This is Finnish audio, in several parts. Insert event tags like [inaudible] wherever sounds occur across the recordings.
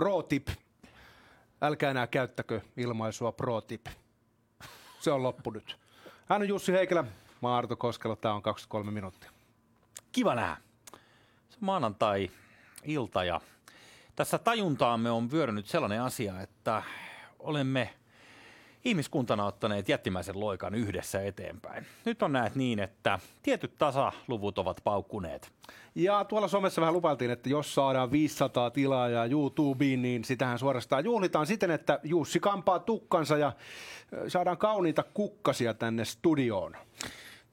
Pro tip. Älkää enää käyttäkö ilmaisua pro tip. Se on loppu nyt. Hän on Jussi Heikelä, mä Arto Koskelo, tää on 23 minuuttia. Kiva nähdä. Se on maanantai-ilta ja tässä tajuntaamme on vyörynyt sellainen asia, että olemme ihmiskuntana ottaneet jättimäisen loikan yhdessä eteenpäin. Nyt on näet niin, että tietyt tasaluvut ovat paukkuneet. Ja tuolla somessa vähän lupailtiin, että jos saadaan 500 tilaajaa YouTubeen, niin sitähän suorastaan juhlitaan siten, että Jussi kampaa tukkansa ja saadaan kauniita kukkasia tänne studioon.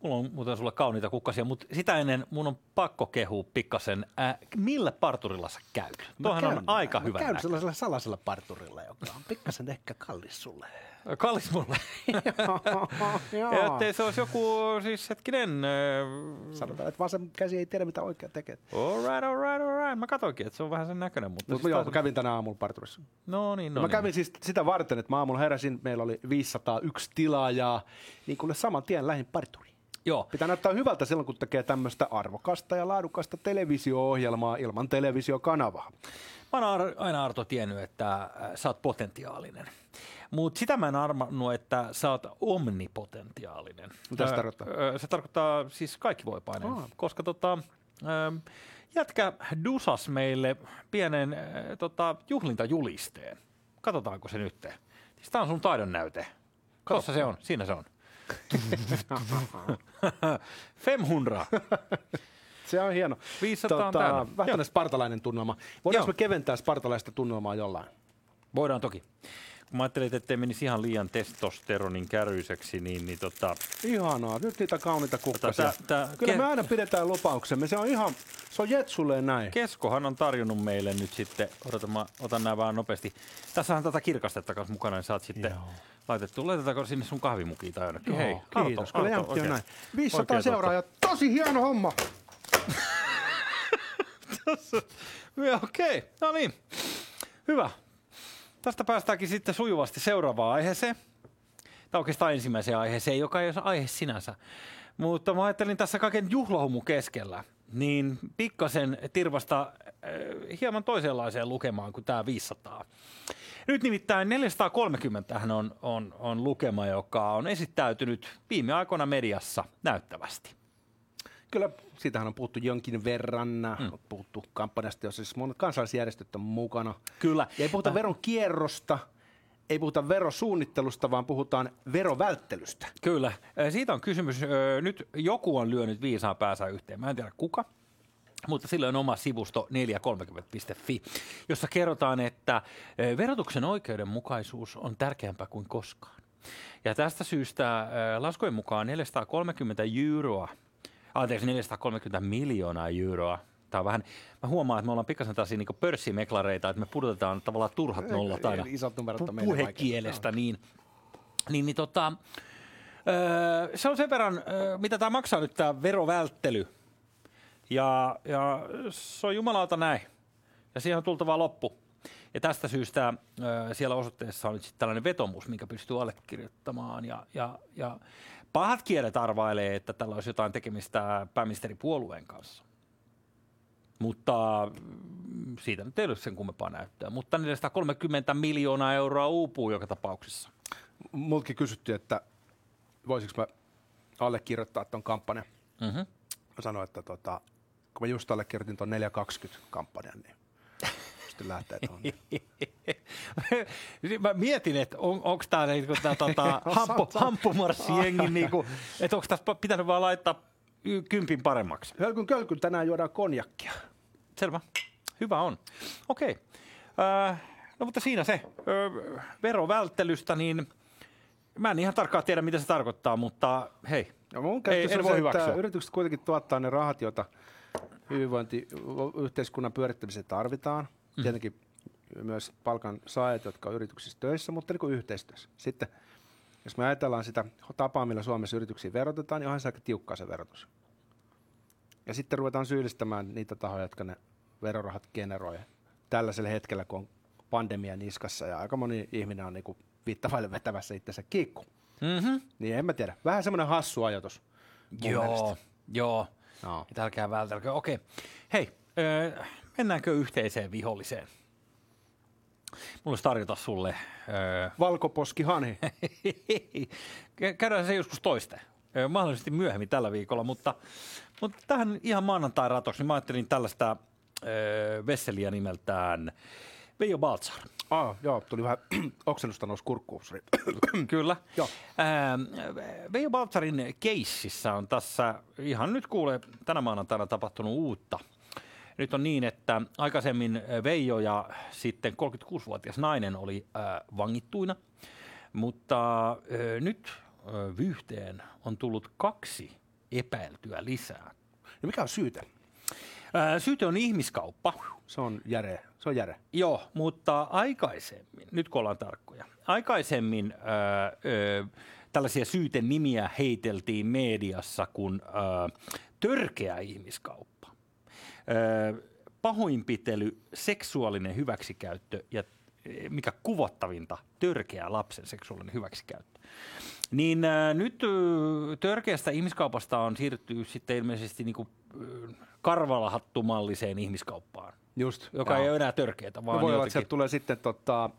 Mulla on muuten sulle kauniita kukkasia, mutta sitä ennen mun on pakko kehua pikkasen, äh, millä parturilla sä käyt? Tuohan on aika mä hyvä käyn näkö. sellaisella salaisella parturilla, joka on pikkasen ehkä kallis sulle. Kallis mulle. [laughs] Ja ettei se olisi joku, siis hetkinen, äh, Sanotaan, että vasen käsi ei tiedä, mitä oikea tekee. all right, all right, all right. Mä katsoinkin, että se on vähän sen näköinen, mutta... Mutta siis joo, taas- mä kävin tänä aamulla parturissa. No niin, no No mä niin. kävin siis sitä varten, että mä aamulla heräsin, meillä oli 501 tilaajaa, niin kuule saman tien lähin parturiin. Joo, Pitää näyttää hyvältä silloin, kun tekee tämmöistä arvokasta ja laadukasta televisio-ohjelmaa ilman televisiokanavaa. Mä oon aina Arto tiennyt, että äh, sä oot potentiaalinen. Mutta sitä mä en arvannut, että sä oot omnipotentiaalinen. Mitä se tarkoittaa? Se tarkoittaa siis kaikkivoipainen, Aa. koska tota, jätkä dusas meille pienen tota, juhlintajulisteen. Katsotaanko se nyt. Siis tää on sun taidon näyte. Tuossa se on, siinä se on. [laughs] Femhundra. [laughs] Se on hieno. 500 on täynnä. vähän tämmöinen spartalainen tunnelma. Voidaanko Joo. me keventää spartalaista tunnelmaa jollain? Voidaan toki. Kun mä ajattelin, että ei menisi ihan liian testosteronin käryiseksi, niin, niin tota, Ihanaa, nyt niitä kauniita kukkasia. tää- tää- Kyllä ke- me aina pidetään lupauksemme, se on ihan, se on jetsulleen näin. Keskohan on tarjonnut meille nyt sitten, odotan mä otan nämä vähän nopeasti. Tässähän tätä kirkastetta kanssa mukana, niin saat sitten Joo. laitettu. Laitetaanko sinne sun kahvimukiin tai jonnekin? Joo, Hei, kiitos. Kyllä jämpti on näin. 500 Oikein seuraajaa, tosi hieno homma. [laughs] Okei, no niin. Hyvä. Tästä päästäänkin sitten sujuvasti seuraavaan aiheeseen. Tai oikeastaan ensimmäiseen aiheeseen, joka ei ole aihe sinänsä. Mutta mä ajattelin tässä kaiken juhlahumu keskellä, niin pikkasen tirvasta äh, hieman toisenlaiseen lukemaan kuin tämä 500. Nyt nimittäin 430 hän on, on, on lukema, joka on esittäytynyt viime aikoina mediassa näyttävästi. Kyllä, siitähän on puhuttu jonkin verran, mm. puhuttu kampanjasta, jossa siis monet kansalaisjärjestöt on mukana. Kyllä. Ja ei puhuta Äh, veron kierrosta, ei puhuta verosuunnittelusta, vaan puhutaan verovälttelystä. Kyllä. Ö, Siitä on kysymys. Ö, Nyt joku on lyönyt viisaan päänsä yhteen. Mä en tiedä kuka. Mutta sillä on oma sivusto 430.fi, jossa kerrotaan, että verotuksen oikeudenmukaisuus on tärkeämpää kuin koskaan. Ja tästä syystä laskujen mukaan 430 euroa, anteeksi 430 miljoonaa euroa, Tämä on vähän, mä huomaan, että me ollaan pikkasen taas niin pörssimeklareita, että me pudotetaan tavallaan turhat nollat aina isot numerot pu- puhekielestä, niin, niin, niin tota, öö, se on sen verran, öö, mitä tämä maksaa nyt tämä verovälttely. Ja, ja se on jumalauta näin. Ja siihen on tultava loppu. Ja tästä syystä ö, siellä osoitteessa on nyt sitten tällainen vetomus, minkä pystyy allekirjoittamaan. Ja, ja, ja pahat kielet arvailee, että tällä olisi jotain tekemistä pääministeripuolueen kanssa. Mutta mm, siitä nyt ei ole sen kummempaa näyttöä. Mutta 430 miljoonaa euroa uupuu joka tapauksessa. Multakin kysyttiin, että voisiko mä allekirjoittaa tuon kampanjan. Mm-hmm. Mä sanoin, että tota, kun mä just allekirjoitin tuon 420 kampanjan, niin pystyn lähteä tuohon. [laughs] Mä mietin, että on, onko tämä niinku, tää, tota, [laughs] hamppu, hamppumarssijengi, niinku, että onko tässä pitänyt vaan laittaa kympin paremmaksi. Hölkyn kölkyn tänään juodaan konjakkia. Selvä. Hyvä on. Okei. Äh, no mutta siinä se. Ö, verovälttelystä, niin mä en ihan tarkkaan tiedä, mitä se tarkoittaa, mutta hei. No mun Ei, en on voi se, että hyväksyä. yritykset kuitenkin tuottaa ne rahat, joita hyvinvointiyhteiskunnan pyörittämiseen tarvitaan. Mm. Tietenkin myös palkan saajat, jotka on yrityksissä töissä, mutta niin kuin yhteistyössä. Sitten jos me ajatellaan sitä tapaa, millä Suomessa yrityksiä verotetaan, niin onhan se aika tiukkaa se verotus. Ja sitten ruvetaan syyllistämään niitä tahoja, jotka ne verorahat generoi tällaisella hetkellä, kun on pandemia niskassa ja aika moni ihminen on niin viittavaille vetävässä itsensä kiikku. Mm-hmm. Niin en mä tiedä. Vähän semmoinen hassu ajatus. Joo, mielestä. joo. Joo. Että älkää vältelkö. Okei. Hei, mennäänkö yhteiseen viholliseen? Mulla olisi tarjota sulle. Öö, [laughs] Valkoposki Hanhi. käydään se joskus toiste. Öö, mahdollisesti myöhemmin tällä viikolla, mutta, mutta tähän ihan maanantai ratoksi, niin mä ajattelin tällaista öö, vesseliä nimeltään Veijo Baltzar. Ah, joo, tuli vähän [clears throat] oksennusta nousi kurkkuun. [clears throat] Kyllä. Joo. Ähm, Veijo Baltzarin keississä on tässä ihan nyt kuule tänä maanantaina tapahtunut uutta. Nyt on niin, että aikaisemmin Veijo ja sitten 36-vuotias nainen oli äh, vangittuina, mutta äh, nyt äh, vyyhteen on tullut kaksi epäiltyä lisää. Ja mikä on syyte? Äh, syyte on ihmiskauppa. Se on järe. Se on järe. Joo, mutta aikaisemmin, nyt kun ollaan tarkkoja, aikaisemmin öö, tällaisia syyten nimiä heiteltiin mediassa kuin öö, törkeä ihmiskauppa, pahoinpitely, seksuaalinen hyväksikäyttö ja mikä kuvottavinta, törkeä lapsen seksuaalinen hyväksikäyttö. Niin äh, nyt äh, törkeästä ihmiskaupasta on siirrytty sitten ilmeisesti niinku, äh, karvalahattumalliseen ihmiskauppaan. Just. Joka joo. ei ole enää törkeätä, vaan No voi olla, että sieltä tulee sitten tota,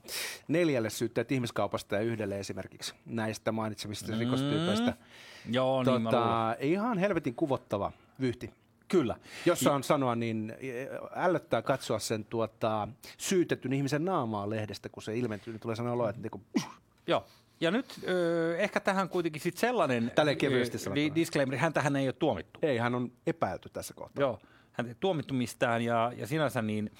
neljälle syytteet ihmiskaupasta ja yhdelle esimerkiksi näistä mainitsemista mm. rikostyypeistä. Joo, niin mä luulen. Tota, ihan helvetin kuvottava vyhti. Kyllä. Jos saan sanoa, niin ällöttää katsoa sen tuota, syytetyn ihmisen naamaa lehdestä, kun se ilmentyy, niin tulee sanoa olo, että niinku, Joo. Ja nyt ö, ehkä tähän kuitenkin sit sellainen Tälleen kevyesti di- disclaimer, häntähän ei ole tuomittu. ei, hän on epäilty tässä kohtaa. Joo, hän ei tuomittu mistään ja, ja sinänsä niin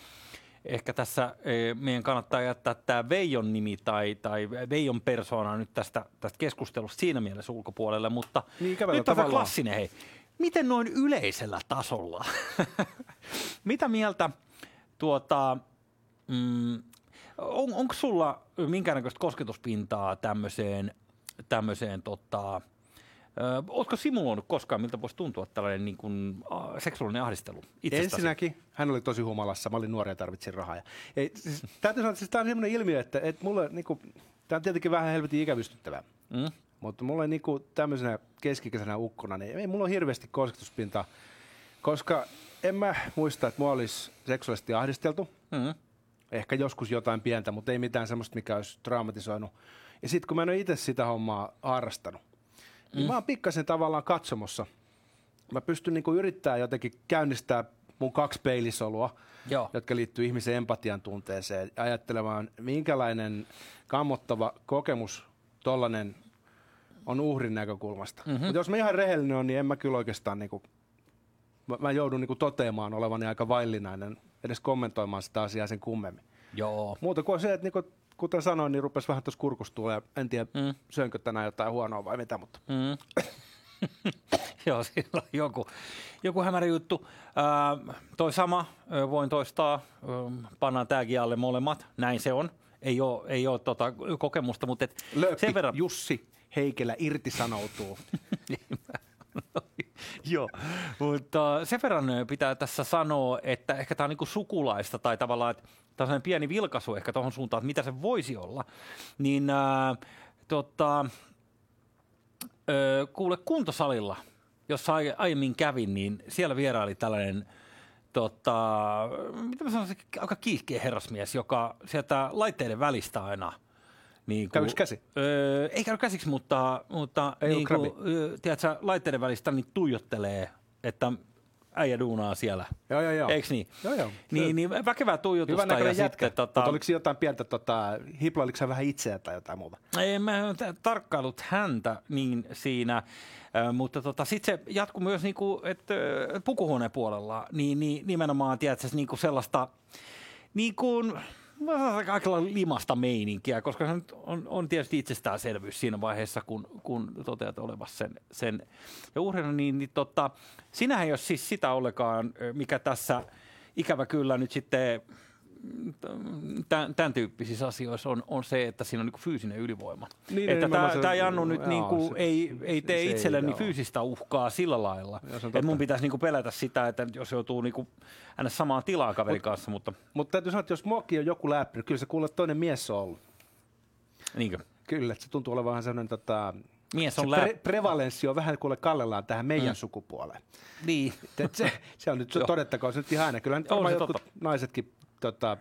ehkä tässä ö, meidän kannattaa jättää tämä Veijon nimi tai, tai Veijon persoona nyt tästä, tästä keskustelusta siinä mielessä ulkopuolelle, mutta Niin, nyt on klassinen hei. Miten noin yleisellä tasolla? [laughs] Mitä mieltä tuota, mm, on, onko sulla minkäännäköistä kosketuspintaa tämmöiseen, tämmöiseen tota, ö, ootko simuloinut koskaan, miltä voisi tuntua tällainen niin kuin, a, seksuaalinen ahdistelu itsestäsi? Ensinnäkin hän oli tosi humalassa, mä olin nuori ja tarvitsin rahaa. Ja, ei, siis, täytyy sanoa, että siis tämä on sellainen ilmiö, että, että mulle, niinku, tämä on tietenkin vähän helvetin ikävystyttävää. Mm? Mutta mulla on niinku tämmöisenä keskikäisenä ukkona, niin ei mulla ole hirveästi kosketuspintaa, koska en mä muista, että mua olisi seksuaalisesti ahdisteltu. Mm. Ehkä joskus jotain pientä, mutta ei mitään semmoista, mikä olisi traumatisoinut. Ja sitten kun mä en ole itse sitä hommaa harrastanut, niin mä oon pikkasen tavallaan katsomossa. Mä pystyn niinku yrittää jotenkin käynnistää mun kaksi peilisolua, Joo. jotka liittyy ihmisen empatian tunteeseen ja ajattelemaan, minkälainen kammottava kokemus tollanen on uhrin näkökulmasta. Mm-hmm. Mutta jos mä ihan rehellinen on, niin en mä kyllä oikeastaan niinku, mä, mä joudun niinku toteamaan olevani aika vaillinainen edes kommentoimaan sitä asiaa sen kummemmin. Joo. Muuta kuin se, että niinku, kuten sanoin, niin rupesi vähän tuossa kurkustua ja en tiedä, mm. söinkö tänään jotain huonoa vai mitä, mutta Mm. [laughs] Joo, siinä on joku, joku hämärä juttu. Ää, toi sama, voin toistaa, pannaan tämäkin alle molemmat, näin se on. Ei ole, ei ole tota kokemusta, mutta et Lööppi sen verran... Jussi Heikelä irtisanoutuu. [laughs] Joo, mutta sen verran pitää tässä sanoa, että ehkä tämä on niinku sukulaista tai tavallaan, että tämä on pieni vilkaisu ehkä tuohon suuntaan, että mitä se voisi olla. Niin ää, tota, ö, kuule kuntosalilla, jossa ai- aiemmin kävin, niin siellä vieraili tällainen tota, mitä mä sanoisin, aika kiihkeä herrasmies, joka sieltä laitteiden välistä aina niin Kävyks käsi? Öö, ei käy käsiksi, mutta, mutta Ei niin kuin, tiedätkö, laitteiden välistä niin tuijottelee, että äijä duunaa siellä. Joo, joo, joo. Eiks niin? Joo, joo. Niin, niin väkevää tuijotusta. Hyvän näköinen ja jätkä. sitten, Tota... Mutta oliko jotain pientä, tota, hiplailiko vähän itseä tai jotain muuta? ei mä en tarkkailut häntä niin siinä, ö, mutta tota, sitten se jatkuu myös niinku, että ö, pukuhuoneen puolella, niin, niin nimenomaan tiedätkö, niinku sellaista niin kuin, aika limasta meininkiä, koska se on, on tietysti itsestäänselvyys siinä vaiheessa, kun, kun toteat olevassa sen, sen. Ja uhrina, niin, niin tota, sinähän ei ole siis sitä ollenkaan, mikä tässä ikävä kyllä nyt sitten tämän, tämän tyyppisissä asioissa on, on se, että siinä on niin fyysinen ylivoima. Niin, että tämä, se- tämä Jannu nyt niin kuin se- ei, ei tee se itselleni joo. fyysistä uhkaa sillä lailla. Se Että mun pitäisi niin kuin pelätä sitä, että jos joutuu niin kuin aina samaan tilaan kaverin kanssa, mutta Mutta täytyy sanoa, että jos muakin on joku läppi, niin kyllä se kuulee, toinen mies on ollut. niinkö? Kyllä, että se tuntuu olevan vähän sellainen, tota, Mies se on pre- läpi. prevalenssi on vähän kuule kallellaan tähän meidän mm. sukupuoleen. Niin. Et se, se on nyt, [laughs] todettakoon se nyt ihan aina. Kyllä nyt On varmaan se jotkut totta. naisetkin tota,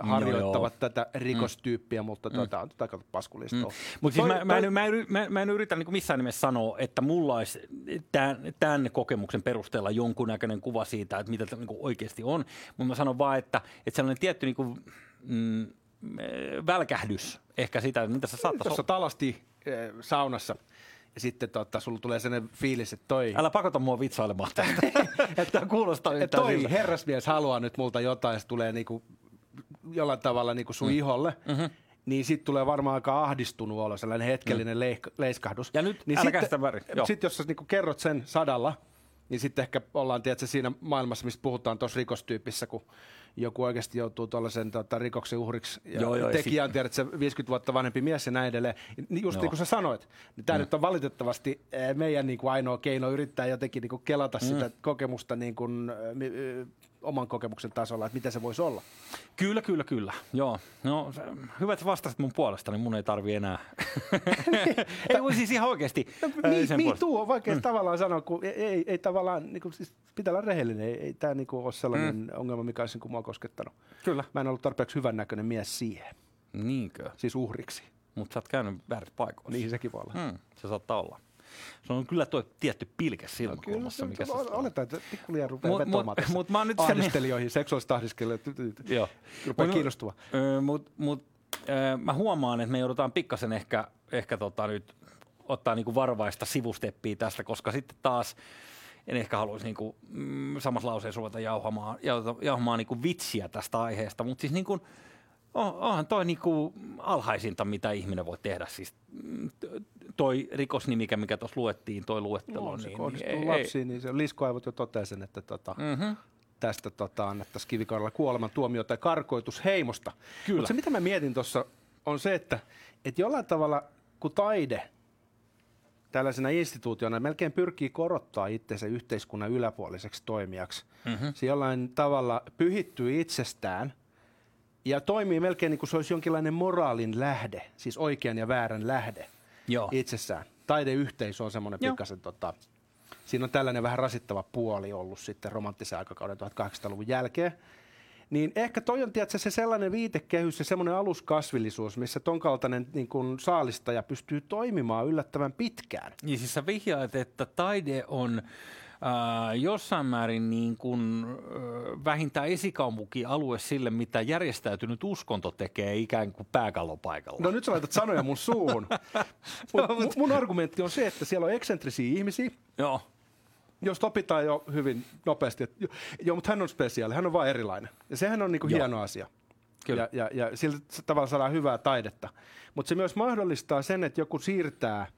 harjoittavat joo. tätä rikostyyppiä, mm. mutta tota, on tätä paskulista. Mm. Mutta siis mä, mä, en, mä, en, mä, mä en yritä niin missään nimessä sanoa, että mulla olisi tämän, tämän kokemuksen perusteella jonkunnäköinen kuva siitä, että mitä tämä niin oikeasti on. Mutta mä sanon vaan, että, että sellainen tietty niin kuin, mm, välkähdys ehkä sitä, että mitä sä saattaisi Tuossa talasti äh, saunassa sitten tota, sulla tulee sellainen fiilis, että toi... Älä pakota mua vitsailemaan tästä, [laughs] että kuulostaa että toi siltä. herrasmies haluaa nyt multa jotain, se tulee niinku, jollain tavalla niinku sun mm. iholle. Mm-hmm niin sitten tulee varmaan aika ahdistunut olla sellainen hetkellinen mm. leik- leiskahdus. Ja nyt niin älä sitten, Sitten jos sä niinku kerrot sen sadalla, niin sitten ehkä ollaan tiedätkö, siinä maailmassa, mistä puhutaan tuossa rikostyypissä, kun joku oikeasti joutuu tuollaisen tota, rikoksen uhriksi ja joo, joo, tekijä on tiedät, 50 vuotta vanhempi mies ja näin edelleen. Niin just joo. niin kuin sä sanoit, niin tämä mm. nyt on valitettavasti eh, meidän niin kuin ainoa keino yrittää jotenkin niin kuin kelata mm. sitä kokemusta niin kuin, eh, oman kokemuksen tasolla, että mitä se voisi olla. Kyllä, kyllä, kyllä. Joo. No, hyvä, että vastasit mun puolesta, niin mun ei tarvi enää. [laughs] ei voi siis ihan oikeasti. No, mi, mi tuu on vaikea mm. tavallaan sanoa, kun ei, ei, ei tavallaan, niin kuin, siis pitää olla rehellinen. Ei, ei tämä niin kuin, ole sellainen mm. ongelma, mikä olisi niin mua koskettanut. Kyllä. Mä en ollut tarpeeksi hyvän näköinen mies siihen. Niinkö? Siis uhriksi. Mutta sä oot käynyt väärin paikoissa. Niin sekin voi olla. Mm, se saattaa olla. Se on kyllä tuo tietty pilke silmäkulmassa, no, mikä se on. Oletaan, että pikkulijan rupeaa mut, vetomaan [laughs] mut, mut, mä nyt ahdistelijoihin, seksuaalista ahdiskelijoihin. Joo. Rupeaa kiinnostua. Mutta mut, mä huomaan, että me joudutaan pikkasen ehkä, ehkä tota nyt ottaa niinku varovaista sivusteppiä tästä, koska sitten taas en ehkä haluaisi niinku, mm, samassa lauseessa ruveta jauhamaan, jauhamaan niinku vitsiä tästä aiheesta, mutta siis niinku, on, onhan toi niinku alhaisinta, mitä ihminen voi tehdä. Siis mm, toi rikosnimikä, mikä tuossa luettiin, toi luettelo. No, se niin, kohdistuu niin, lapsiin, ei, niin se liskoaivot jo totesi että tota, mm-hmm. tästä tota, annettaisiin kivikaudella kuoleman tuomio tai karkoitus heimosta. Mutta se, mitä mä mietin tuossa, on se, että, että jollain tavalla, kun taide tällaisena instituutiona melkein pyrkii korottaa itsensä yhteiskunnan yläpuoliseksi toimijaksi. Mm-hmm. Se jollain tavalla pyhittyy itsestään – ja toimii melkein niin kuin se olisi jonkinlainen moraalin lähde, siis oikean ja väärän lähde Joo. itsessään. Taideyhteisö on semmoinen pikkasen, tota, siinä on tällainen vähän rasittava puoli ollut sitten romanttisen aikakauden 1800-luvun jälkeen. Niin ehkä toi on tiedätkö, se sellainen viitekehys ja semmoinen aluskasvillisuus, missä ton kaltainen niin kun saalistaja pystyy toimimaan yllättävän pitkään. Niin siis sä vihjaat, että taide on äh, jossain määrin niin kuin, äh, vähintään esikaupunkialue sille, mitä järjestäytynyt uskonto tekee ikään kuin pääkallopaikalla. No nyt sä laitat sanoja mun suuhun. [laughs] Mut, mun argumentti on se, että siellä on eksentrisiä ihmisiä. Joo. Jos opitaan jo hyvin nopeasti, että joo, mutta hän on spesiaali, hän on vain erilainen. Ja sehän on niinku hieno asia. Kyllä. Ja, ja, ja sillä tavalla saadaan hyvää taidetta. Mutta se myös mahdollistaa sen, että joku siirtää –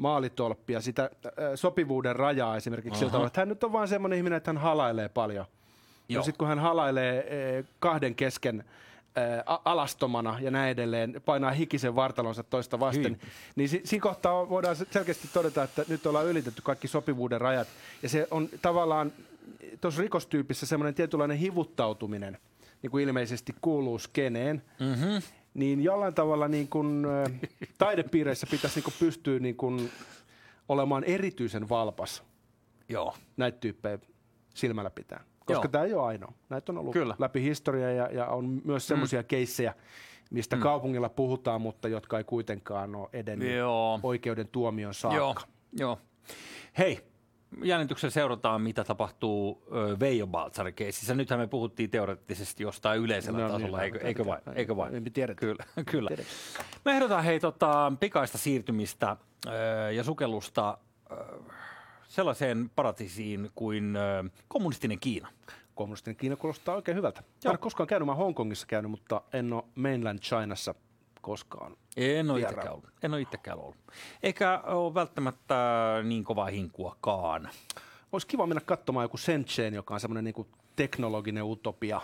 maalitolppia, sitä sopivuuden rajaa esimerkiksi sillä tavalla, että hän nyt on vain semmoinen ihminen, että hän halailee paljon. Joo. Ja sitten kun hän halailee kahden kesken alastomana ja näin edelleen, painaa hikisen vartalonsa toista vasten, Hyi. niin si- siinä kohtaa voidaan selkeästi todeta, että nyt ollaan ylitetty kaikki sopivuuden rajat. Ja se on tavallaan tuossa rikostyypissä semmoinen tietynlainen hivuttautuminen, niin kuin ilmeisesti kuuluu skeneen. Mm-hmm niin jollain tavalla niin kuin, taidepiireissä pitäisi niin kuin pystyä niin kuin olemaan erityisen valpas Joo. näitä tyyppejä silmällä pitää. Koska Joo. tämä ei ole ainoa. Näitä on ollut Kyllä. läpi historiaa ja, ja on myös semmoisia mm. keissejä, mistä mm. kaupungilla puhutaan, mutta jotka ei kuitenkaan ole edennyt Joo. oikeuden tuomion saakka. Joo. Joo. Hei, jännityksellä seurataan, mitä tapahtuu Veijo Baltsarin. Nythän me puhuttiin teoreettisesti jostain yleisellä no, tasolla, niin, eikö, eikö vain? Eikö vain? Me tiedät. Kyllä. [laughs] kyllä. Me ehdotan hei tota, pikaista siirtymistä ö, ja sukellusta ö, sellaiseen paratiisiin kuin ö, kommunistinen Kiina. Kommunistinen Kiina kuulostaa oikein hyvältä. Joo. En ole koskaan käynyt, mä Hongkongissa käynyt, mutta en ole mainland Chinassa koskaan en ole itsekään ollut. En ole itsekään ollut. Eikä ole välttämättä niin kovaa hinkuakaan. Olisi kiva mennä katsomaan joku Shenzhen, joka on semmoinen niin teknologinen utopia,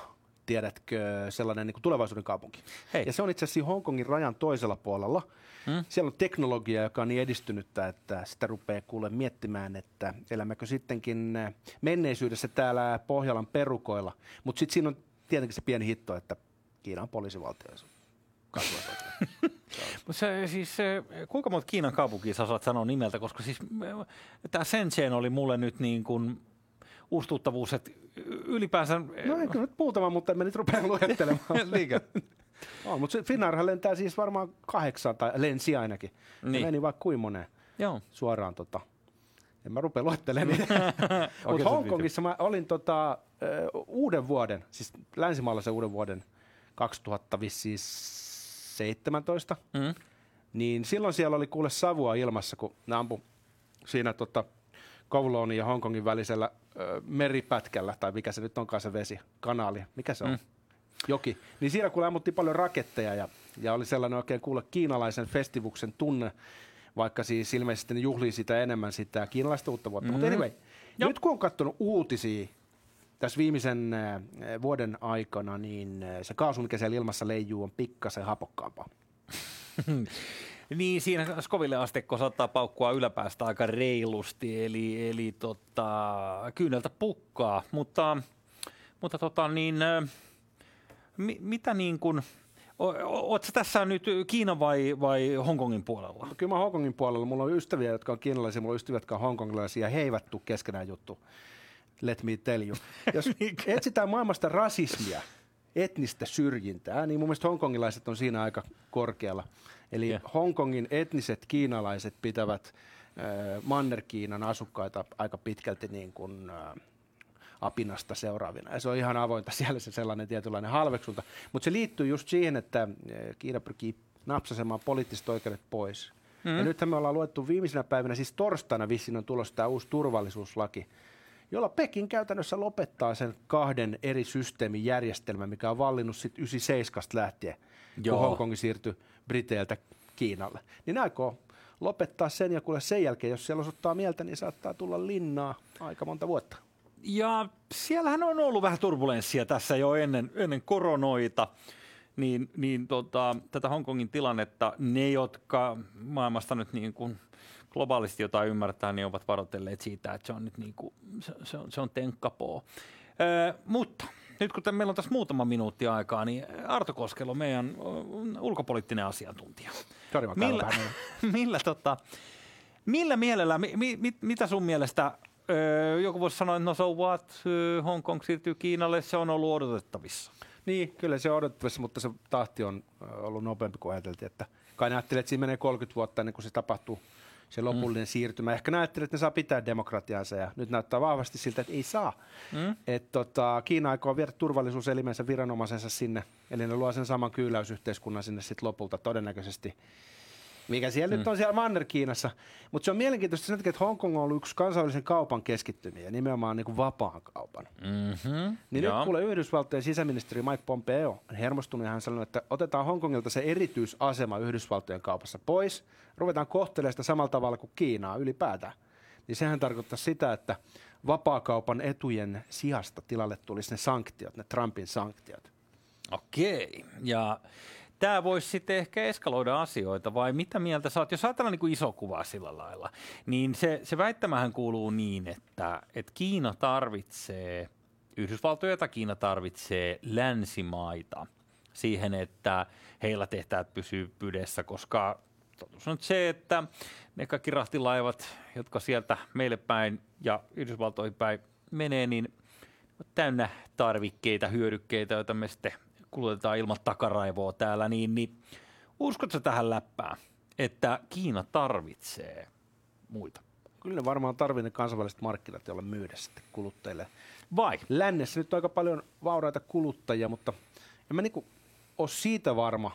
tiedätkö, sellainen niin kuin tulevaisuuden kaupunki. Hei. Ja se on itse asiassa Hongkongin rajan toisella puolella. Hmm? Siellä on teknologia, joka on niin edistynyttä, että sitä rupeaa kuule miettimään, että elämmekö sittenkin menneisyydessä täällä Pohjolan perukoilla. Mutta sitten siinä on tietenkin se pieni hitto, että Kiina on poliisivaltio [laughs] se, siis, kuinka monta Kiinan kaupunkia sä saat sanoa nimeltä, koska siis tämä Shenzhen oli mulle nyt niin kuin uustuuttavuus, että ylipäänsä... No ei kyllä nyt muutama, mutta en mä nyt rupea luettelemaan. Liikä. oh, mutta Finnairhan lentää siis varmaan kahdeksan, tai lensi ainakin. Niin. Niin. meni vaikka kuin moneen Joo. suoraan tota. En mä rupea luettelemaan. [laughs] [laughs] Mutta Hongkongissa mä olin tota, ö, uuden vuoden, siis länsimaalaisen uuden vuoden 2017, Mm. niin silloin siellä oli kuule savua ilmassa, kun ne ampu siinä tota, Kowloonin ja Hongkongin välisellä ö, meripätkällä, tai mikä se nyt onkaan se vesi, kanaali, mikä se on? Mm. Joki. Niin siinä kuule ammuttiin paljon raketteja ja, ja oli sellainen oikein kuule kiinalaisen festivuksen tunne, vaikka siis ilmeisesti ne juhlii sitä enemmän sitä kiinalaista uutta vuotta. Mm. Mutta anyway, Joo. nyt kun on katsonut uutisia tässä viimeisen äh, vuoden aikana, niin äh, se kaasu, mikä siellä ilmassa leijuu, on pikkasen hapokkaampaa. [laughs] Niin, siinä Skoville asteikko saattaa paukkua yläpäästä aika reilusti, eli, eli tota, kyyneltä pukkaa, mutta, mutta tota, niin, ö, mi, mitä niin kuin, ootko tässä nyt Kiinan vai, vai Hongkongin puolella? Kyllä mä Hongkongin puolella, mulla on ystäviä, jotka on kiinalaisia, mulla on ystäviä, jotka on hongkongilaisia, ja he eivät tuu keskenään juttu. Let me tell you. [laughs] Jos etsitään maailmasta rasismia, etnistä syrjintää, niin mun mielestä hongkongilaiset on siinä aika korkealla. Eli yeah. Hongkongin etniset kiinalaiset pitävät äh, Manner-Kiinan asukkaita aika pitkälti niin kuin, äh, apinasta seuraavina. Ja se on ihan avointa [laughs] siellä se sellainen tietynlainen halveksunta. Mutta se liittyy just siihen, että Kiina pyrkii napsasemaan poliittiset oikeudet pois. Mm. Mm. Ja nythän me ollaan luettu viimeisenä päivinä, siis torstaina vissiin on tulossa tämä uusi turvallisuuslaki, jolla Pekin käytännössä lopettaa sen kahden eri systeemin järjestelmän, mikä on vallinnut sitten 97 lähtien, Joo. kun Hongkongi siirtyi Briteiltä Kiinalle. Niin aikoo lopettaa sen ja kuule sen jälkeen, jos siellä osoittaa mieltä, niin saattaa tulla linnaa aika monta vuotta. Ja siellähän on ollut vähän turbulenssia tässä jo ennen, ennen koronoita, niin, niin tota, tätä Hongkongin tilannetta, ne jotka maailmasta nyt niin kuin globaalisti jotain ymmärtää, niin ovat varoitelleet siitä, että se on nyt niin kuin, se, se on, se on tenkkapoo. Öö, mutta nyt kun meillä on tässä muutama minuutti aikaa, niin Arto Koskelo, meidän ulkopoliittinen asiantuntija. Sori, mä Millä, [laughs] millä, tota, millä mielellä, mi, mi, mit- mitä sun mielestä, öö, joku voisi sanoa, että no so what, öö, Hongkong siirtyy Kiinalle, se on ollut odotettavissa. Niin, kyllä se on odotettavissa, mutta se tahti on ollut nopeampi kuin ajateltiin. Että kai ne ajattelee, että siinä menee 30 vuotta ennen kuin se tapahtuu, se lopullinen mm. siirtymä. Ehkä ne ajattelee, että ne saa pitää demokratiansa ja nyt näyttää vahvasti siltä, että ei saa. Mm? Et tota, Kiina aikoo viedä turvallisuuselimensä viranomaisensa sinne, eli ne luo sen saman kyyläysyhteiskunnan sinne sitten lopulta todennäköisesti. Mikä siellä mm. nyt on siellä Manner-Kiinassa. Mutta se on mielenkiintoista sen takia, että Hongkong on ollut yksi kansainvälisen kaupan keskittymiä, nimenomaan niin kuin vapaan kaupan. Mm-hmm. Niin nyt kuule Yhdysvaltojen sisäministeri Mike Pompeo on hermostunut ja hän sanoi, että otetaan Hongkongilta se erityisasema Yhdysvaltojen kaupassa pois, ruvetaan kohtelemaan sitä samalla tavalla kuin Kiinaa ylipäätään. Niin sehän tarkoittaa sitä, että vapaakaupan etujen sijasta tilalle tulisi ne sanktiot, ne Trumpin sanktiot. Okei, ja tämä voisi sitten ehkä eskaloida asioita, vai mitä mieltä sä oot? Jos ajatellaan niin kuin iso kuvaa sillä lailla, niin se, se väittämähän kuuluu niin, että, että Kiina tarvitsee Yhdysvaltoja tai Kiina tarvitsee länsimaita siihen, että heillä tehtävät pysyy pydessä, koska totuus on se, että ne kaikki rahtilaivat, jotka sieltä meille päin ja Yhdysvaltoihin päin menee, niin täynnä tarvikkeita, hyödykkeitä, joita me sitten kulutetaan ilman takaraivoa täällä, niin, niin uskotko tähän läppään, että Kiina tarvitsee muita? Kyllä ne varmaan tarvitsee ne kansainväliset markkinat, joilla myydä sitten kuluttajille. Vai? Lännessä nyt on aika paljon vauraita kuluttajia, mutta en mä niinku ole siitä varma,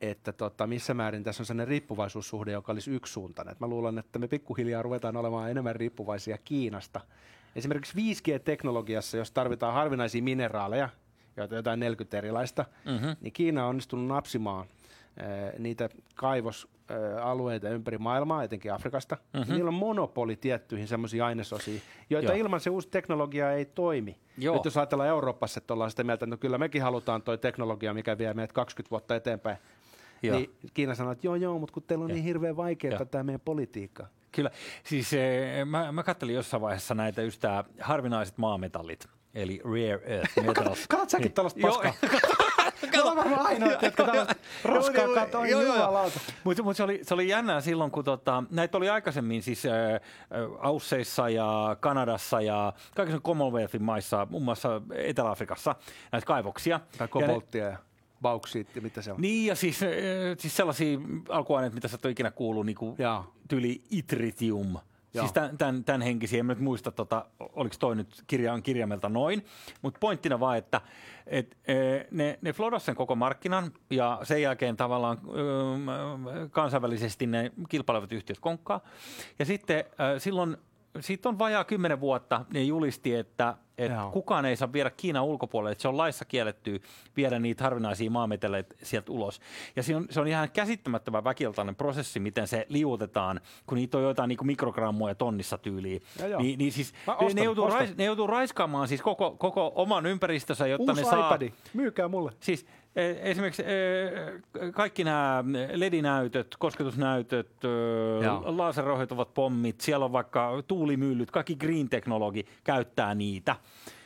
että tota, missä määrin tässä on sellainen riippuvaisuussuhde, joka olisi yksisuuntainen. Et mä luulen, että me pikkuhiljaa ruvetaan olemaan enemmän riippuvaisia Kiinasta. Esimerkiksi 5G-teknologiassa, jos tarvitaan harvinaisia mineraaleja, joita jotain 40 erilaista, Mm-hmm. niin Kiina on onnistunut napsimaan eh, niitä kaivosalueita ympäri maailmaa, etenkin Afrikasta. Mhm. Mm-hmm. Niillä on monopoli tiettyihin semmoisiin ainesosiin, joita Joo. Ilman se uusi teknologia ei toimi. Joo. Nyt jos ajatellaan Euroopassa, että ollaan sitä mieltä, että no kyllä mekin halutaan toi teknologia, mikä vie meidät 20 vuotta eteenpäin. Joo. Niin Kiina sanoo, että joo joo, mutta kun teillä on Joo. niin hirveän vaikeaa tämä meidän politiikka. Kyllä. Siis eh, mä, mä kattelin jossain vaiheessa näitä just tää harvinaiset maametallit, eli rare earth metals. Katsot säkin Niin. [laughs] tällaista paskaa? Me ollaan varmaan ainoat, jotka tällaista roskaa katoo, jumalauta. Mutta mut se, oli, se oli jännää silloin, kun tota, näitä oli aikaisemmin siis äh, Ausseissa ja Kanadassa ja kaikissa Commonwealthin maissa, muun muassa Etelä-Afrikassa, näitä kaivoksia. Tai kobolttia ja, ja bauksiitti, mitä se on. Niin, ja siis, äh, siis sellaisia alkuaineita, mitä sä et ole ikinä kuullut, niin kuin tyyli itritium – Joo. Siis tämän, tämän, tämän henkisiä, en nyt muista, tota, oliko toi nyt kirja, on kirjaimelta noin, mutta pointtina vaan, että et, e, ne, ne Flodossen koko markkinan ja sen jälkeen tavallaan kansainvälisesti ne kilpailevat yhtiöt konkkaa. Ja sitten silloin siitä on vajaa kymmenen vuotta, ne julisti, että, että kukaan ei saa viedä Kiinan ulkopuolelle, että se on laissa kielletty viedä niitä harvinaisia maameteleitä sieltä ulos. Ja se on, se on ihan käsittämättömän väkiltainen prosessi, miten se liuutetaan, kun niitä on jotain niin kuin mikrogrammoja tonnissa tyyliin. Ni, niin siis ostan, ne, joutuu rais, ne joutuu raiskaamaan siis koko, koko oman ympäristönsä, jotta Uusi ne saa... iPadi, myykää mulle. Siis esimerkiksi e, kaikki nämä ledinäytöt, kosketusnäytöt, laserohjautuvat pommit, siellä on vaikka tuulimyllyt, kaikki green teknologi käyttää niitä.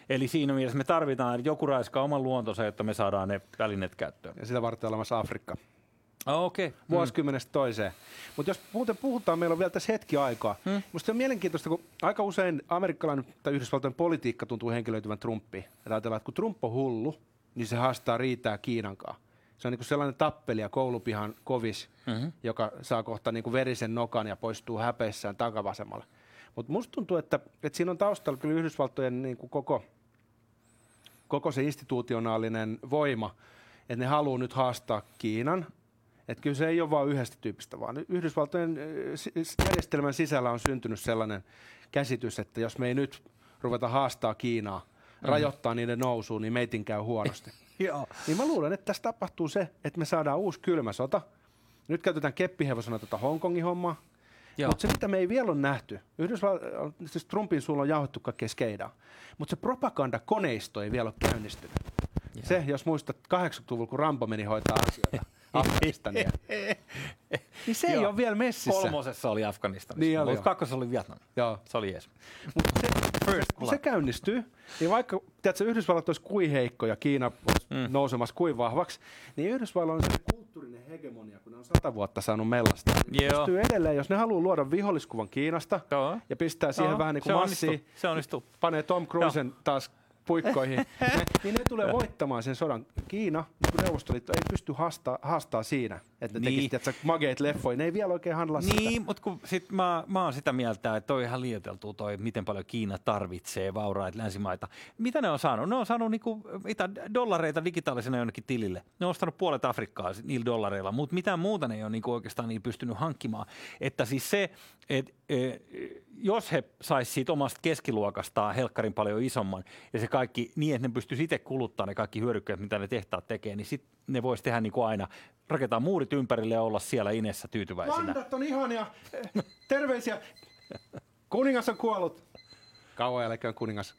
Eli siinä mielessä me tarvitaan, että joku raiskaa oman luontonsa, jotta me saadaan ne välineet käyttöön. Ja sitä varten olemassa Afrikka. Oh, okay. Vuosikymmenestä mm. toiseen. Mutta jos muuten puhutaan, meillä on vielä tässä hetki aikaa. Hmm. Musta on mielenkiintoista, kun aika usein amerikkalainen tai Yhdysvaltojen politiikka tuntuu henkilöityvän Trumpiin. Ja ajatellaan, että kun Trump on hullu, niin se haastaa riitää Kiinankaan. Se on niin sellainen tappelija koulupihan kovis, mm-hmm. joka saa kohta niin verisen nokan ja poistuu häpeissään takavasemmalle. Mutta musta tuntuu, että, että siinä on taustalla kyllä Yhdysvaltojen niin kuin koko, koko se institutionaalinen voima, että ne haluaa nyt haastaa Kiinan. Että kyllä se ei ole vain yhdestä tyypistä, vaan Yhdysvaltojen järjestelmän sisällä on syntynyt sellainen käsitys, että jos me ei nyt ruveta haastaa Kiinaa – mm. rajoittaa niiden nousuun, niin meitin käy huonosti. [laughs] Joo. Niin mä luulen, että tässä tapahtuu se, että me saadaan uusi kylmä sota. Nyt käytetään keppihevosena tuota Hongkongin hommaa. Mutta se, mitä me ei vielä ole nähty, Yhdysval- siis Trumpin suulla on jauhettu kaikkea skeidaa, mutta se propagandakoneisto ei vielä ole käynnistynyt. Joo. Se, jos muistat 80-luvulla, kun Rambo meni hoitaa asioita [laughs] Afganistania, [laughs] niin se ei ole vielä messissä. Kolmosessa oli Afganistanissa, niin oli kakkosessa oli Vietnam. Joo. Se oli jees. Mutta se, First kun se käynnistyy, niin vaikka tiedätkö, Yhdysvallat olisi kuin heikko ja Kiina olisi mm. nousemassa kuin vahvaksi, niin Yhdysvalloilla on se kulttuurinen hegemonia, kun ne on sata vuotta saanut mellasta. Niin pystyy edelleen, jos ne haluaa luoda viholliskuvan Kiinasta Joo. ja pistää siihen Joo. vähän niin kuin massia, se onnistuu. panee Tom Cruisen Joo. taas puikkoihin, [laughs] niin ne tulee voittamaan sen sodan. Kiina, niin Neuvostoliitto, ei pysty haastaa, haastaa siinä, että ne niin. tekisivät mageet leffoja. Ne ei vielä oikein handla Niin, sitä. mutta kun sit mä, mä oon sitä mieltä, että toi ihan liioteltu toi, miten paljon Kiina tarvitsee vauraita länsimaita. Mitä ne on saanut? Ne on saanut niinku, mitä dollareita digitaalisena jonnekin tilille. Ne on ostanut puolet Afrikkaa niillä dollareilla, mutta mitään muuta ne ei ole niinku oikeastaan niin pystynyt hankkimaan. Että siis se, että et, jos he saisivat siitä omasta keskiluokastaan helkkarin paljon isomman ja se kaikki niin, että ne pystyisi itse kuluttamaan ne kaikki hyödykkeet, mitä ne tehtaat tekee, niin sitten ne voisi tehdä niin kuin aina, rakentaa muurit ympärille ja olla siellä inessä tyytyväisinä. Landat on ihania. Terveisiä. Kuningas on kuollut. Kauan jälkeen kuningas